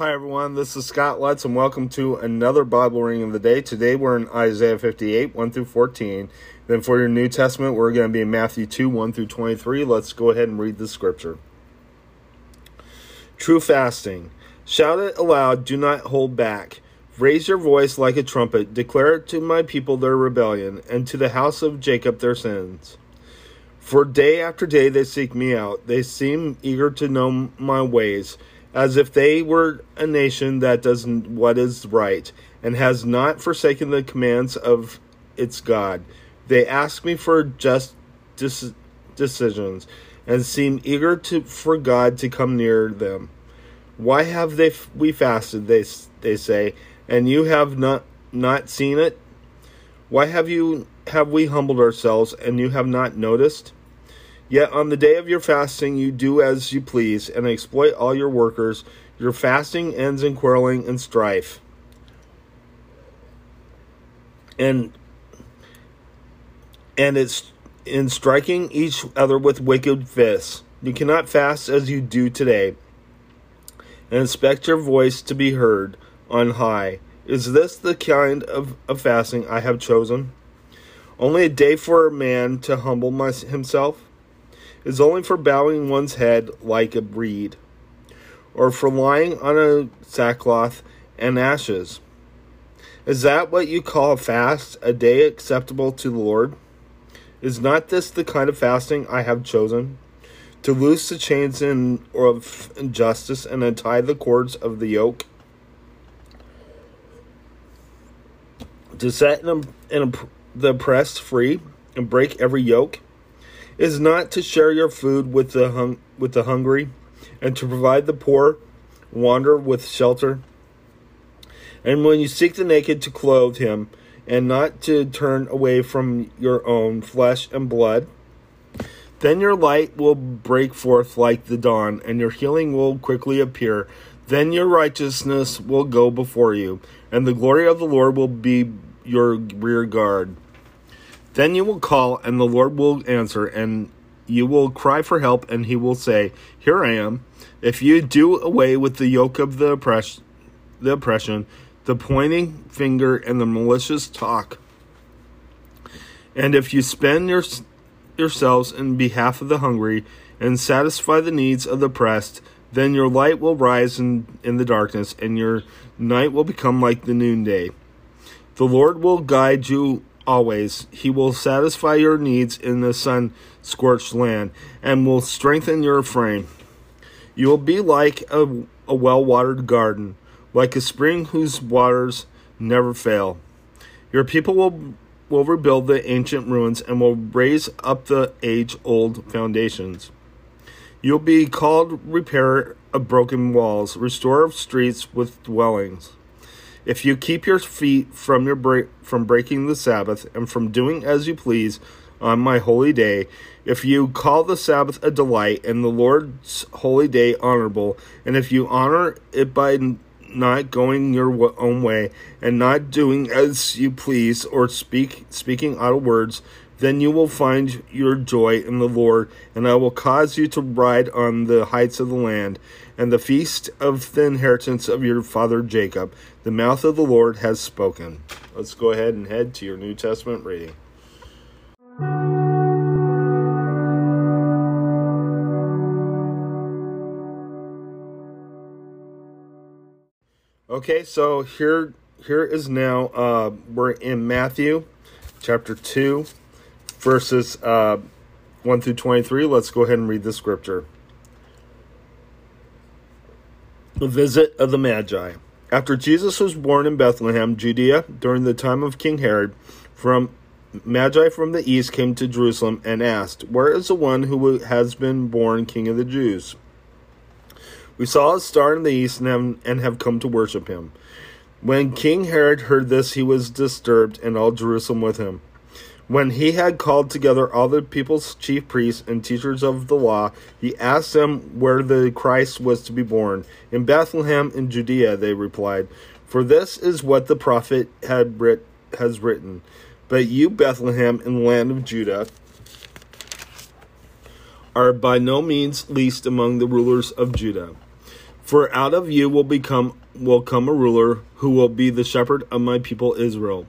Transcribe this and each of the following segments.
Hi, everyone. This is Scott Lutz, and welcome to another Bible reading of the day. Today we're in Isaiah 58, 1 through 14. Then for your New Testament, we're going to be in Matthew 2, 1 through 23. Let's go ahead and read the scripture. True fasting. Shout it aloud, do not hold back. Raise your voice like a trumpet. Declare it to my people their rebellion, and to the house of Jacob their sins. For day after day they seek me out. They seem eager to know my ways as if they were a nation that does what is right and has not forsaken the commands of its God. They ask me for just dis- decisions and seem eager to for God to come near them. Why have they we fasted? They they say, and you have not not seen it. Why have you have we humbled ourselves and you have not noticed? Yet on the day of your fasting, you do as you please and exploit all your workers. Your fasting ends in quarreling and strife. And and it's in striking each other with wicked fists. You cannot fast as you do today and expect your voice to be heard on high. Is this the kind of, of fasting I have chosen? Only a day for a man to humble my, himself? Is only for bowing one's head like a reed, or for lying on a sackcloth and ashes. Is that what you call a fast, a day acceptable to the Lord? Is not this the kind of fasting I have chosen? To loose the chains in, of injustice and untie the cords of the yoke? To set the oppressed free and break every yoke? Is not to share your food with the hung- with the hungry, and to provide the poor, wander with shelter. And when you seek the naked, to clothe him, and not to turn away from your own flesh and blood. Then your light will break forth like the dawn, and your healing will quickly appear. Then your righteousness will go before you, and the glory of the Lord will be your rear guard. Then you will call, and the Lord will answer, and you will cry for help, and he will say, Here I am. If you do away with the yoke of the, the oppression, the pointing finger, and the malicious talk, and if you spend your, yourselves in behalf of the hungry, and satisfy the needs of the oppressed, then your light will rise in, in the darkness, and your night will become like the noonday. The Lord will guide you always. He will satisfy your needs in the sun scorched land and will strengthen your frame. You will be like a, a well watered garden, like a spring whose waters never fail. Your people will, will rebuild the ancient ruins and will raise up the age old foundations. You'll be called repairer of broken walls, restorer of streets with dwellings. If you keep your feet from your break, from breaking the Sabbath and from doing as you please on my holy day, if you call the Sabbath a delight and the Lord's holy day honorable, and if you honor it by not going your own way and not doing as you please or speak speaking idle words, then you will find your joy in the Lord, and I will cause you to ride on the heights of the land, and the feast of the inheritance of your father Jacob. The mouth of the Lord has spoken. Let's go ahead and head to your New Testament reading. Okay, so here here is now uh, we're in Matthew chapter two verses uh, 1 through 23. Let's go ahead and read the scripture. The visit of the Magi. After Jesus was born in Bethlehem, Judea, during the time of King Herod, from Magi from the east came to Jerusalem and asked, Where is the one who has been born King of the Jews? We saw a star in the east and have, and have come to worship him. When King Herod heard this, he was disturbed, and all Jerusalem with him. When he had called together all the people's chief priests and teachers of the law, he asked them where the Christ was to be born. In Bethlehem in Judea, they replied, for this is what the prophet had writ- has written. But you, Bethlehem, in the land of Judah, are by no means least among the rulers of Judah. For out of you will become will come a ruler who will be the shepherd of my people Israel.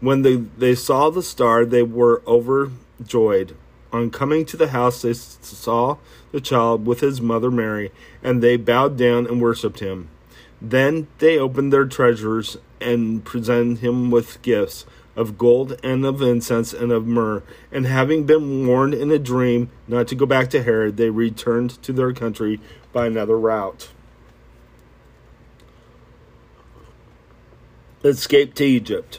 When they, they saw the star, they were overjoyed. On coming to the house, they saw the child with his mother Mary, and they bowed down and worshipped him. Then they opened their treasures and presented him with gifts of gold and of incense and of myrrh. And having been warned in a dream not to go back to Herod, they returned to their country by another route. Escape to Egypt.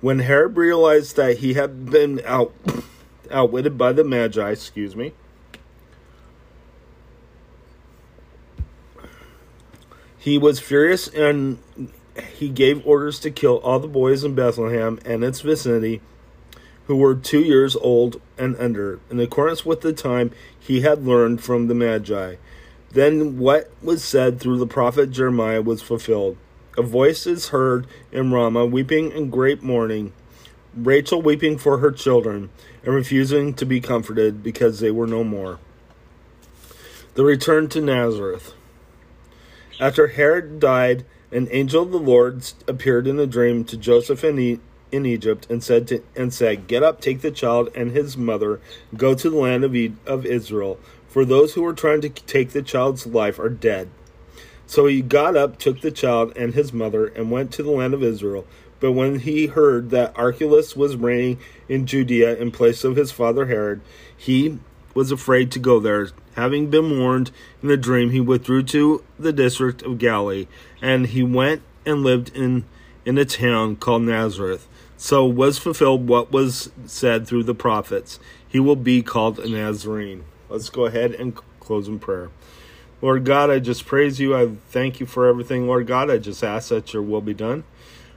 When Herod realized that he had been out outwitted by the Magi, excuse me. He was furious and he gave orders to kill all the boys in Bethlehem and its vicinity who were two years old and under, in accordance with the time he had learned from the Magi. Then what was said through the prophet Jeremiah was fulfilled. A voice is heard in Ramah, weeping in great mourning, Rachel weeping for her children and refusing to be comforted because they were no more. The return to Nazareth. After Herod died, an angel of the Lord appeared in a dream to Joseph in, in Egypt and said to, and said, "Get up, take the child and his mother, go to the land of, e- of Israel, for those who were trying to take the child's life are dead." So he got up, took the child and his mother, and went to the land of Israel. But when he heard that Archelaus was reigning in Judea in place of his father Herod, he was afraid to go there. Having been warned in a dream, he withdrew to the district of Galilee, and he went and lived in, in a town called Nazareth. So was fulfilled what was said through the prophets. He will be called a Nazarene. Let's go ahead and close in prayer. Lord God, I just praise you. I thank you for everything, Lord God. I just ask that your will be done.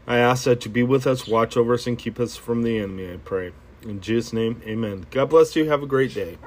I ask that you be with us, watch over us, and keep us from the enemy, I pray. In Jesus' name, amen. God bless you. Have a great day.